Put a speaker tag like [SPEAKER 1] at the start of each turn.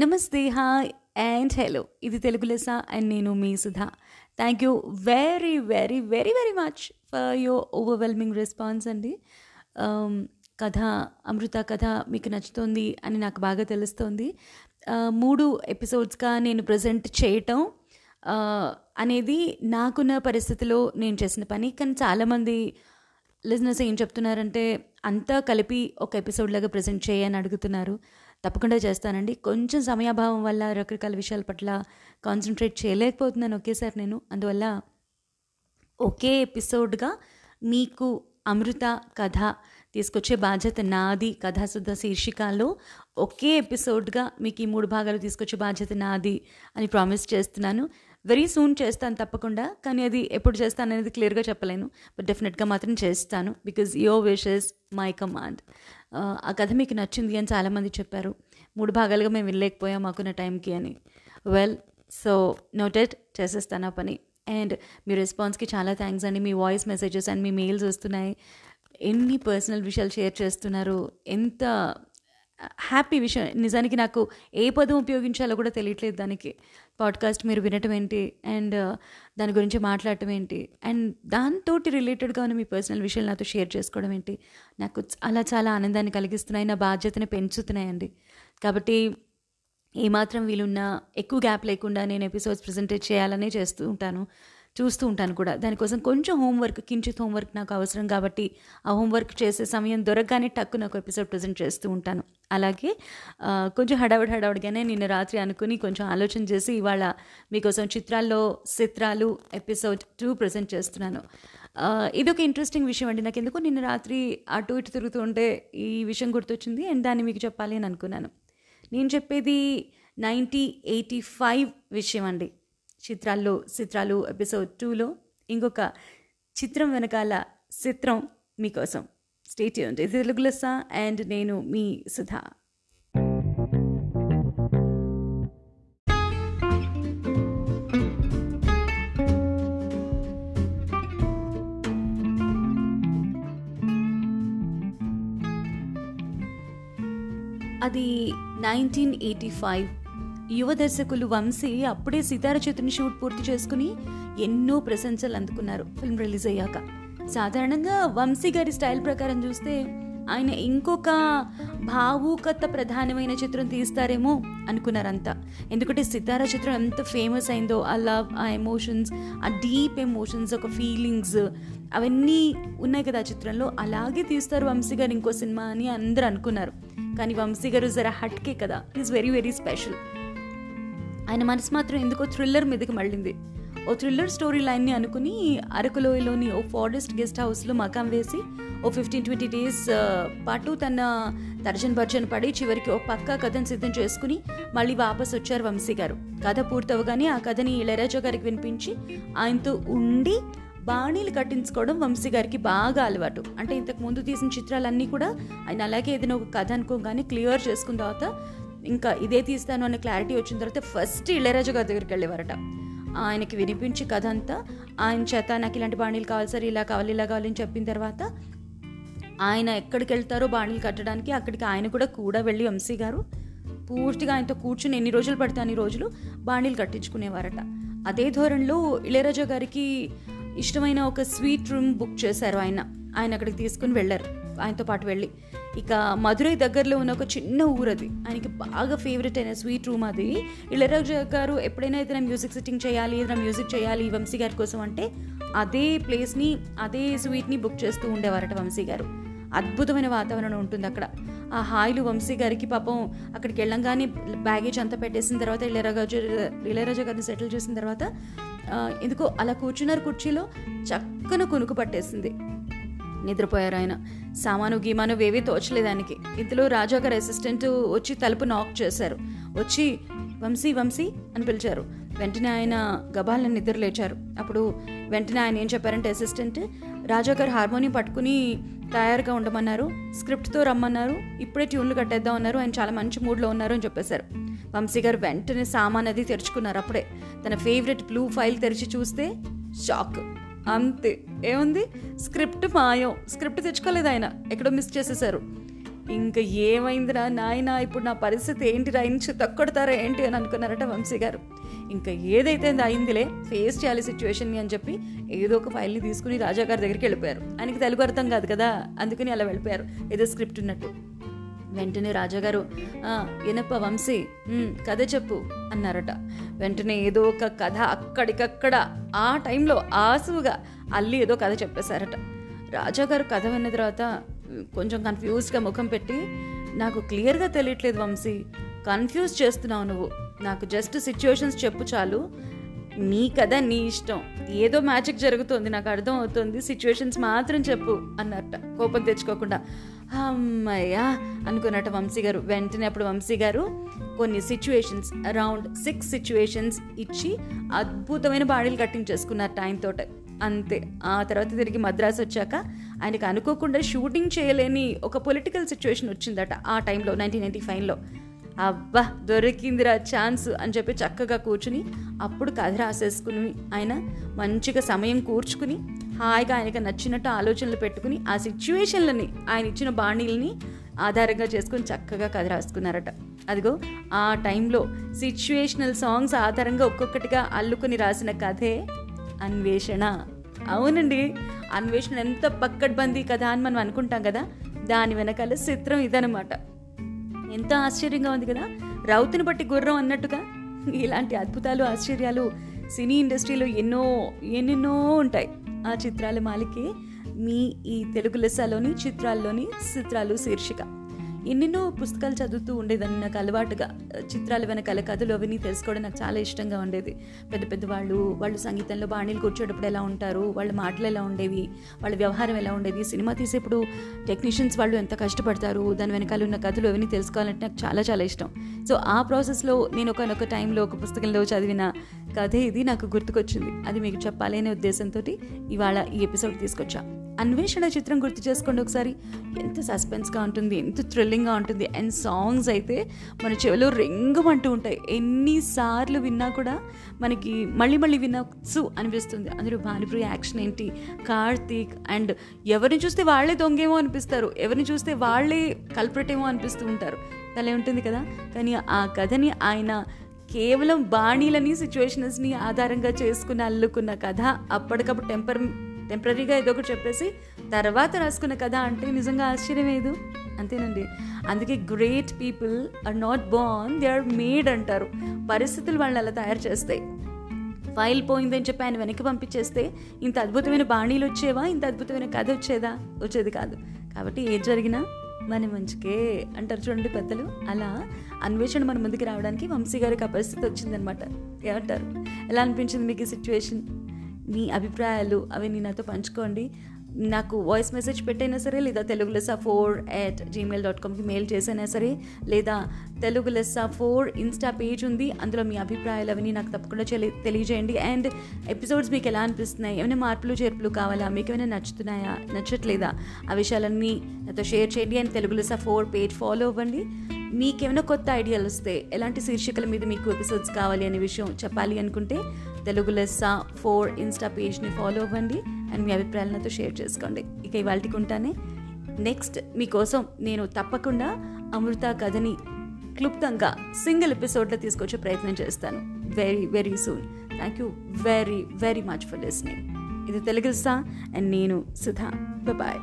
[SPEAKER 1] నమస్తే hi and hello. ఇది Telugu Lessa and నేను మీ Sudha. Thank you very very very very much for your overwhelming response అండి. Um, కథ అమృత కథ మీకు నచ్చుతోంది అని నాకు బాగా తెలుస్తోంది. Uh, మూడు ఎపిసోడ్స్గా నేను ప్రజెంట్ చేయటం uh, అనేది నాకున్న పరిస్థితిలో నేను చేసిన పని. కానీ చాలామంది లిజినెస్ ఏం చెప్తున్నారంటే అంతా కలిపి ఒక ఎపిసోడ్ లాగా ప్రజెంట్ చేయని అడుగుతున్నారు. తప్పకుండా చేస్తానండి. కొంచెం సమయాభావం వల్ల రకరకాల విషయాల పట్ల కాన్సన్ట్రేట్ చేయలేకపోతున్నాను ఒకేసారి నేను. అందువల్ల ఒకే ఎపిసోడ్గా మీకు అమృత కథ తీసుకొచ్చే బాధ్యత నాది కథాశుద్ధ శీర్షికలో ఒకే ఎపిసోడ్గా మీకు ఈ మూడు భాగాలు తీసుకొచ్చే బాధ్యత నాది అని ప్రామిస్ చేస్తున్నాను. వెరీ సూన్ చేస్తాను తప్పకుండా కానీ అది ఎప్పుడు చేస్తాను అనేది క్లియర్గా చెప్పలేను. బట్ డెఫినెట్గా మాత్రం చేస్తాను because your wishes my command ఆ కథ మీకు నచ్చింది అని చాలామంది చెప్పారు. మూడు భాగాలుగా మేము వెళ్ళలేకపోయాం మాకున్న టైంకి అని. వెల్ సో నోటెడ్ చేసేస్తాను ఆ పని. అండ్ మీ రెస్పాన్స్కి చాలా థ్యాంక్స్ అండి. మీ వాయిస్ మెసేజెస్ అండ్ మీ మెయిల్స్ వస్తున్నాయి. ఎన్ని పర్సనల్ విషయాలు షేర్ చేస్తున్నారు? ఎంత హ్యాపీ విషయం. నిజానికి నాకు ఏ పదం ఉపయోగించాలో కూడా తెలియట్లేదు దానికి. పాడ్కాస్ట్ మీరు వినటం ఏంటి? అండ్ uh, దాని గురించి మాట్లాడటం ఏంటి? అండ్ దాంతో రిలేటెడ్గా ఉన్న మీ పర్సనల్ విషయాలు నాతో షేర్ చేసుకోవడం ఏంటి? నాకు అలా చాలా ఆనందాన్ని కలిగిస్తున్నాయి. నా బాధ్యతని పెంచుతున్నాయండి. కాబట్టి ఏమాత్రం వీలున్నా ఎక్కువ గ్యాప్ లేకుండా నేను ఎపిసోడ్స్ ప్రజెంటేట్ చేయాలనే చేస్తూ ఉంటాను. చూస్తూ ఉంటాను కూడా. దానికోసం కొంచెం హోంవర్క్ కించిత్ హోంవర్క్ నాకు అవసరం కాబట్టి ఆ హోంవర్క్ చేసే సమయం దొరకగానే టక్కు నాకు ఎపిసోడ్ ప్రజెంట్ చేస్తూ ఉంటాను. అలాగే కొంచెం హడావిడి హడావిడిగానే నిన్న రాత్రి అనుకుని కొంచెం ఆలోచన చేసి ఇవాళ మీకోసం చిత్రాల్లో చిత్రాలు ఎపిసోడ్ టూ ప్రజెంట్ చేస్తున్నాను. ఇది ఇదొక ఇంట్రెస్టింగ్ విషయం అండి. నాకు ఎందుకు నిన్న రాత్రి అటు ఇటు తిరుగుతూ ఉంటే ఈ విషయం గుర్తొచ్చింది. అండ్ దాన్ని మీకు చెప్పాలి అని అనుకున్నాను. నేను చెప్పేది నైంటీ ఎయిటీ ఫైవ్ విషయం అండి. చిత్రాల్లో చిత్రాలు ఎపిసోడ్ టూలో. ఇంకొక చిత్రం వెనకాల చిత్రం మీకోసం. స్టేట్ ఇది తెలుగు లెస్స అండ్ నేను మీ సుధా అది నైన్టీన్ ఎయిటీ ఫైవ్ యువ దర్శకులు వంశీ అప్పుడే సితార చేతిని షూట్ పూర్తి చేసుకుని ఎన్నో ప్రశంసలు అందుకున్నారు. ఫిల్మ్ రిలీజ్ అయ్యాక. సాధారణంగా వంశీ గారి స్టైల్ ప్రకారం చూస్తే ఆయన ఇంకొక భావుకత ప్రధానమైన చిత్రం తీస్తారేమో అనుకున్నారంతా. ఎందుకంటే సితారా చిత్రం ఎంత ఫేమస్ అయిందో ఆ లవ్ ఆ ఎమోషన్స్ ఆ డీప్ ఎమోషన్స్ ఒక ఫీలింగ్స్ అవన్నీ ఉన్నాయి కదా ఆ చిత్రంలో. అలాగే తీస్తారు వంశీ గారు ఇంకో సినిమా అని అందరూ అనుకున్నారు. కానీ వంశీ గారు జర హట్కే కదా. ఈజ్ వెరీ వెరీ స్పెషల్ ఆయన మనసు మాత్రం ఎందుకో థ్రిల్లర్ మీదకి మళ్ళింది. ఓ థ్రిల్లర్ స్టోరీ లైన్ని అనుకుని అరకులోయలోని ఓ ఫారెస్ట్ గెస్ట్ హౌస్లో మకాం వేసి ఓ ఫిఫ్టీన్ ట్వంటీ డేస్ పాటు తన తర్జన్ భర్జన్ పడి చివరికి ఓ పక్క కథను సిద్ధం చేసుకుని మళ్ళీ వాపస్ వచ్చారు వంశీ గారు. కథ పూర్తవగానే ఆ కథని ఇళయరాజా గారికి వినిపించి ఆయనతో ఉండి బాణీలు కట్టించుకోవడం వంశీ గారికి బాగా అలవాటు. అంటే ఇంతకు ముందు తీసిన చిత్రాలన్నీ కూడా ఆయన అలాగే ఏదైనా ఒక కథ అనుకోగానే క్లియర్ చేసుకున్న తర్వాత ఇంకా ఇదే తీస్తాను అనే క్లారిటీ వచ్చిన తర్వాత ఫస్ట్ ఇళయరాజా గారి దగ్గరికి వెళ్ళేవారట. ఆయనకి వినిపించి కథ అంతా ఆయన చేత నాకు ఇలాంటి బాణీలు కావాలి సార్ ఇలా కావాలి ఇలా కావాలి అని చెప్పిన తర్వాత ఆయన ఎక్కడికి వెళ్తారో బాణీలు కట్టడానికి అక్కడికి ఆయన కూడా కూడా వెళ్ళి ఎంసీ గారు. పూర్తిగా ఆయనతో కూర్చుని ఎన్ని రోజులు పడితే అన్ని రోజులు బాణీలు కట్టించుకునేవారట. అదే ధోరణిలో ఇళయరాజా గారికి ఇష్టమైన ఒక స్వీట్ రూమ్ బుక్ చేశారు ఆయన. ఆయన అక్కడికి తీసుకుని వెళ్ళారు. ఆయనతో పాటు వెళ్ళి. ఇక మధురై దగ్గరలో ఉన్న ఒక చిన్న ఊరు అది ఆయనకి బాగా ఫేవరెట్ అయిన స్వీట్ రూమ్ అది. ఇళయరాజా గారు ఎప్పుడైనా ఏదైనా మ్యూజిక్ సిట్టింగ్ చేయాలి ఏదైనా మ్యూజిక్ చేయాలి వంశీ గారి కోసం అంటే అదే ప్లేస్ని అదే స్వీట్ని బుక్ చేస్తూ ఉండేవారట వంశీ గారు. అద్భుతమైన వాతావరణం ఉంటుంది అక్కడ. ఆ హాయిలు వంశీ గారికి పాపం అక్కడికి వెళ్ళంగానే బ్యాగేజ్ అంతా పెట్టేసిన తర్వాత ఇళయరాజా ఇళయరాజా గారిని సెటిల్ చేసిన తర్వాత ఎందుకో అలా కూర్చున్నారు కుర్చీలో చక్కన కొనుక్కు పట్టేసింది. నిద్రపోయారు ఆయన. సామాను గీమాను వేవీ తోచలేదానికి. ఇంతలో రాజా అసిస్టెంట్ వచ్చి తలుపు నాక్ చేశారు. వచ్చి వంశీ వంశీ అని పిలిచారు. వెంటనే ఆయన గబాలను నిద్ర లేచారు. అప్పుడు వెంటనే ఆయన ఏం చెప్పారంటే అసిస్టెంట్ రాజా హార్మోనియం పట్టుకుని తయారుగా ఉండమన్నారు. స్క్రిప్ట్తో రమ్మన్నారు. ఇప్పుడే ట్యూన్లు కట్టేద్దాం అన్నారు. ఆయన చాలా మంచి మూడ్లో ఉన్నారు అని చెప్పేశారు. వంశీ గారు వెంటనే సామాన్ అది తెరుచుకున్నారు అప్పుడే. తన ఫేవరెట్ బ్లూ ఫైల్ తెరిచి చూస్తే షాక్ అంతే. ఏముంది? స్క్రిప్ట్ మాయం. స్క్రిప్ట్ తెచ్చుకోలేదు ఆయన. ఎక్కడో మిస్ చేసేసారు. ఇంకా ఏమైందిరా నాయన? ఇప్పుడు నా పరిస్థితి ఏంటిరా? ఇంచు తక్కొడతారా ఏంటి అని అనుకున్నారట వంశీ గారు. ఇంకా ఏదైతే అయిందిలే ఫేస్ చేయాలి సిచ్యువేషన్ని అని చెప్పి ఏదో ఒక ఫైల్ని తీసుకుని రాజా గారి దగ్గరికి వెళ్ళిపోయారు. ఆయనకి తెలుగు అర్థం కాదు కదా? అందుకని అలా వెళ్ళిపోయారు. ఏదో స్క్రిప్ట్ ఉన్నట్టు. వెంటనే రాజాగారు ఎనప్ప వంశీ కథ చెప్పు అన్నారట. వెంటనే ఏదో ఒక కథ అక్కడికక్కడ ఆ టైంలో ఆసువుగా అల్లి ఏదో కథ చెప్పేశారట. రాజాగారు కథ విన్న తర్వాత కొంచెం కన్ఫ్యూజ్గా ముఖం పెట్టి నాకు క్లియర్గా తెలియట్లేదు వంశీ. కన్ఫ్యూజ్ చేస్తున్నావు నువ్వు. నాకు జస్ట్ సిచ్యువేషన్స్ చెప్పు చాలు. నీ కదా నీ ఇష్టం. ఏదో మ్యాజిక్ జరుగుతుంది నాకు అర్థం అవుతుంది సిచ్యువేషన్స్ మాత్రం చెప్పు అన్నట్ట. కోపం తెచ్చుకోకుండా అమ్మయ్యా అనుకున్నట్టు వంశీ గారు వెంటనే అప్పుడు వంశీ గారు కొన్ని సిచ్యువేషన్స్ అరౌండ్ సిక్స్ సిచ్యువేషన్స్ ఇచ్చి అద్భుతమైన బాడీలు కట్టించేసుకున్నారు తోట. అంతే. ఆ తర్వాత తిరిగి మద్రాసు వచ్చాక ఆయనకు అనుకోకుండా షూటింగ్ చేయలేని ఒక పొలిటికల్ సిచ్యువేషన్ వచ్చిందట ఆ టైంలో నైన్టీన్ నైన్టీ ఫైవ్లో అబ్బా దొరికిందిరా ఛాన్స్ అని చెప్పి చక్కగా కూర్చుని అప్పుడు కథ రాసేసుకుని ఆయన మంచిగా సమయం కూర్చుకుని హాయిగా ఆయనకు నచ్చినట్టు ఆలోచనలు పెట్టుకుని ఆ సిచ్యువేషన్లని ఆయన ఇచ్చిన బాణీలని ఆధారంగా చేసుకుని చక్కగా కథ రాసుకున్నారట. అదిగో ఆ టైంలో సిచ్యువేషనల్ సాంగ్స్ ఆధారంగా ఒక్కొక్కటిగా అల్లుకుని రాసిన కథే అన్వేషణ. అవునండి అన్వేషణ ఎంత పక్కడ్బందీ కథ అని మనం అనుకుంటాం కదా దాని వెనకాల చిత్రం ఇదనమాట ఎంత ఆశ్చర్యంగా ఉంది కదా. రౌతుని బట్టి గుర్రం అన్నట్టుగా. ఇలాంటి అద్భుతాలు ఆశ్చర్యాలు సినీ ఇండస్ట్రీలో ఎన్నో ఎన్నెన్నో ఉంటాయి. ఆ చిత్రాల మాలికే మీ ఈ తెలుగు లెస్సలోని చిత్రాల్లోని చిత్రాలు శీర్షిక. ఎన్నెన్నో పుస్తకాలు చదువుతూ ఉండేదాన్ని. నాకు అలవాటుగా చిత్రాల వెనకాల కథలు అవన్నీ తెలుసుకోవడం నాకు చాలా ఇష్టంగా ఉండేది. పెద్ద పెద్ద వాళ్ళు వాళ్ళు సంగీతంలో బాణీలు కూర్చోటప్పుడు ఎలా ఉంటారు వాళ్ళ మాటలు ఎలా ఉండేవి వాళ్ళ వ్యవహారం ఎలా ఉండేది. సినిమా తీసేప్పుడు టెక్నీషియన్స్ వాళ్ళు ఎంత కష్టపడతారు దాని వెనకాల ఉన్న కథలు అవన్నీ తెలుసుకోవాలంటే నాకు చాలా చాలా ఇష్టం. సో ఆ ప్రాసెస్లో నేను ఒకనొక టైంలో ఒక పుస్తకంలో చదివిన కథ ఇది నాకు గుర్తుకొచ్చింది. అది మీకు చెప్పాలనే ఉద్దేశంతో ఇవాళ ఈ ఎపిసోడ్ తీసుకొచ్చా. అన్వేషణ చిత్రం గుర్తు చేసుకోండి ఒకసారి. ఎంత సస్పెన్స్గా ఉంటుంది ఎంత థ్రిల్లింగ్గా ఉంటుంది. అండ్ సాంగ్స్ అయితే మన చెవిలో రింగమంటూ ఉంటాయి. ఎన్నిసార్లు విన్నా కూడా మనకి మళ్ళీ మళ్ళీ వినొచ్చు అనిపిస్తుంది. అందులో భానుప్రియ యాక్షన్ ఏంటి? కార్తీక్ అండ్ ఎవరిని చూస్తే వాళ్ళే దొంగేమో అనిపిస్తారు. ఎవరిని చూస్తే వాళ్ళే కల్పరేటేమో అనిపిస్తూ ఉంటారు. తలే ఉంటుంది కదా? కానీ ఆ కథని ఆయన కేవలం బాణీలని సిచ్యువేషన్స్ని ఆధారంగా చేసుకుని అల్లుకున్న కథ అప్పటికప్పుడు టెంపర్ టెంపరీగా ఏదో ఒకటి చెప్పేసి తర్వాత రాసుకున్న కథ అంటే నిజంగా ఆశ్చర్యమేదు? అంతేనండి. అందుకే great people are not born they are made అంటారు. పరిస్థితులు వాళ్ళని అలా తయారు చేస్తాయి ఫైల్ పోయిందని చెప్పి ఆయన వెనక్కి పంపించేస్తే ఇంత అద్భుతమైన బాణీలు వచ్చేవా? ఇంత అద్భుతమైన కథ వచ్చేదా? వచ్చేది కాదు. కాబట్టి ఏది జరిగినా మన మంచికే అంటారు చూడండి పెద్దలు. అలా అన్వేషణ మన ముందుకు రావడానికి వంశీ గారికి ఆ పరిస్థితి వచ్చిందనమాట ఏమంటారు? ఎలా అనిపించింది మీకు ఈ సిచ్యువేషన్ మీ అభిప్రాయాలు అవన్నీ నాతో పంచుకోండి. నాకు వాయిస్ మెసేజ్ పెట్టైనా సరే లేదా Telugu Lessa four at Gmail dot కామ్కి mail చేసైనా సరే లేదా Telugu Lessa four Insta page ఉంది. అందులో మీ అభిప్రాయాలు అవన్నీ నాకు తప్పకుండా తెలియజేయండి. అండ్ ఎపిసోడ్స్ మీకు ఎలా అనిపిస్తున్నాయి? ఏమైనా మార్పులు చేర్పులు కావాలా? మీకు ఏమైనా నచ్చుతున్నాయా? నచ్చట్లేదా? ఆ విషయాలన్నీ నాతో షేర్ చేయండి. And Telugu Lessa four page follow అవ్వండి. మీకేమైనా కొత్త ఐడియాలు వస్తే ఎలాంటి శీర్షికల మీద మీకు ఎపిసోడ్స్ కావాలి అనే విషయం చెప్పాలి అనుకుంటే తెలుగు లెస్స ఫోర్ ఇన్స్టా పేజ్ని ఫాలో అవ్వండి అండ్ మీ అభిప్రాయాలు నాతో షేర్ చేసుకోండి. ఇక ఇవాళకి ఉంటానే నెక్స్ట్ మీకోసం నేను తప్పకుండా అమృత కథని క్లుప్తంగా సింగిల్ ఎపిసోడ్లో తీసుకొచ్చే ప్రయత్నం చేస్తాను. Very very soon thank you very very much for listening ఇది తెలుగు అండ్ నేను సుధా. బాయ్